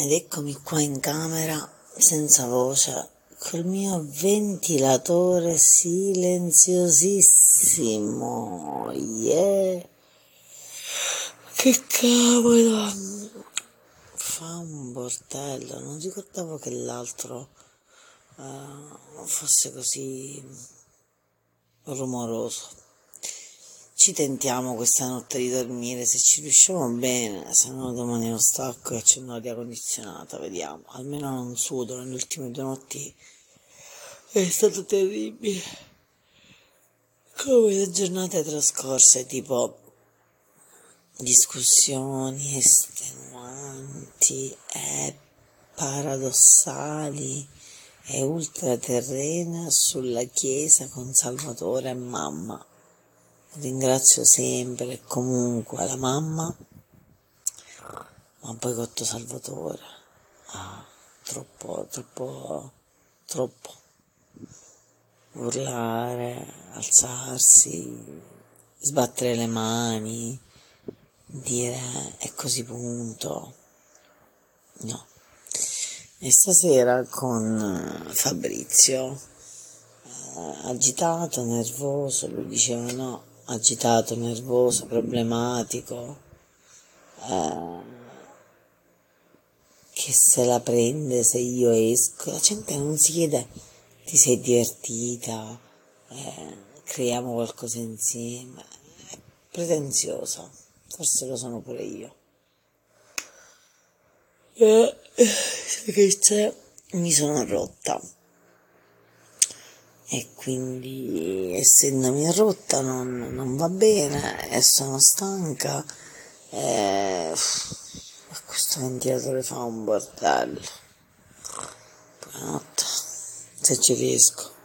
ed eccomi qua in camera senza voce col mio ventilatore silenziosissimo. Yeah. Che cavolo! Fa un bordello, non ricordavo che l'altro uh, fosse così rumoroso. Ci tentiamo questa notte di dormire, se ci riusciamo bene, se no domani lo stacco e accendo l'aria condizionata, vediamo. Almeno non sudo, nelle ultime due notti è stato terribile. Come le giornate trascorse, tipo discussioni estenuanti e paradossali e ultraterrene sulla chiesa con Salvatore e mamma ringrazio sempre e comunque la mamma, ma poi cotto Salvatore, ah, troppo, troppo, troppo, urlare, alzarsi, sbattere le mani, dire è così punto, no. E stasera con Fabrizio, eh, agitato, nervoso, lui diceva no, agitato, nervoso, problematico, eh, che se la prende se io esco, la gente non si chiede ti sei divertita, eh, creiamo qualcosa insieme, è pretenziosa, forse lo sono pure io. Eh, che c'è? Mi sono rotta e quindi essendomi rotta non, non va bene e sono stanca e questo ventilatore fa un bordello buonanotte se ci riesco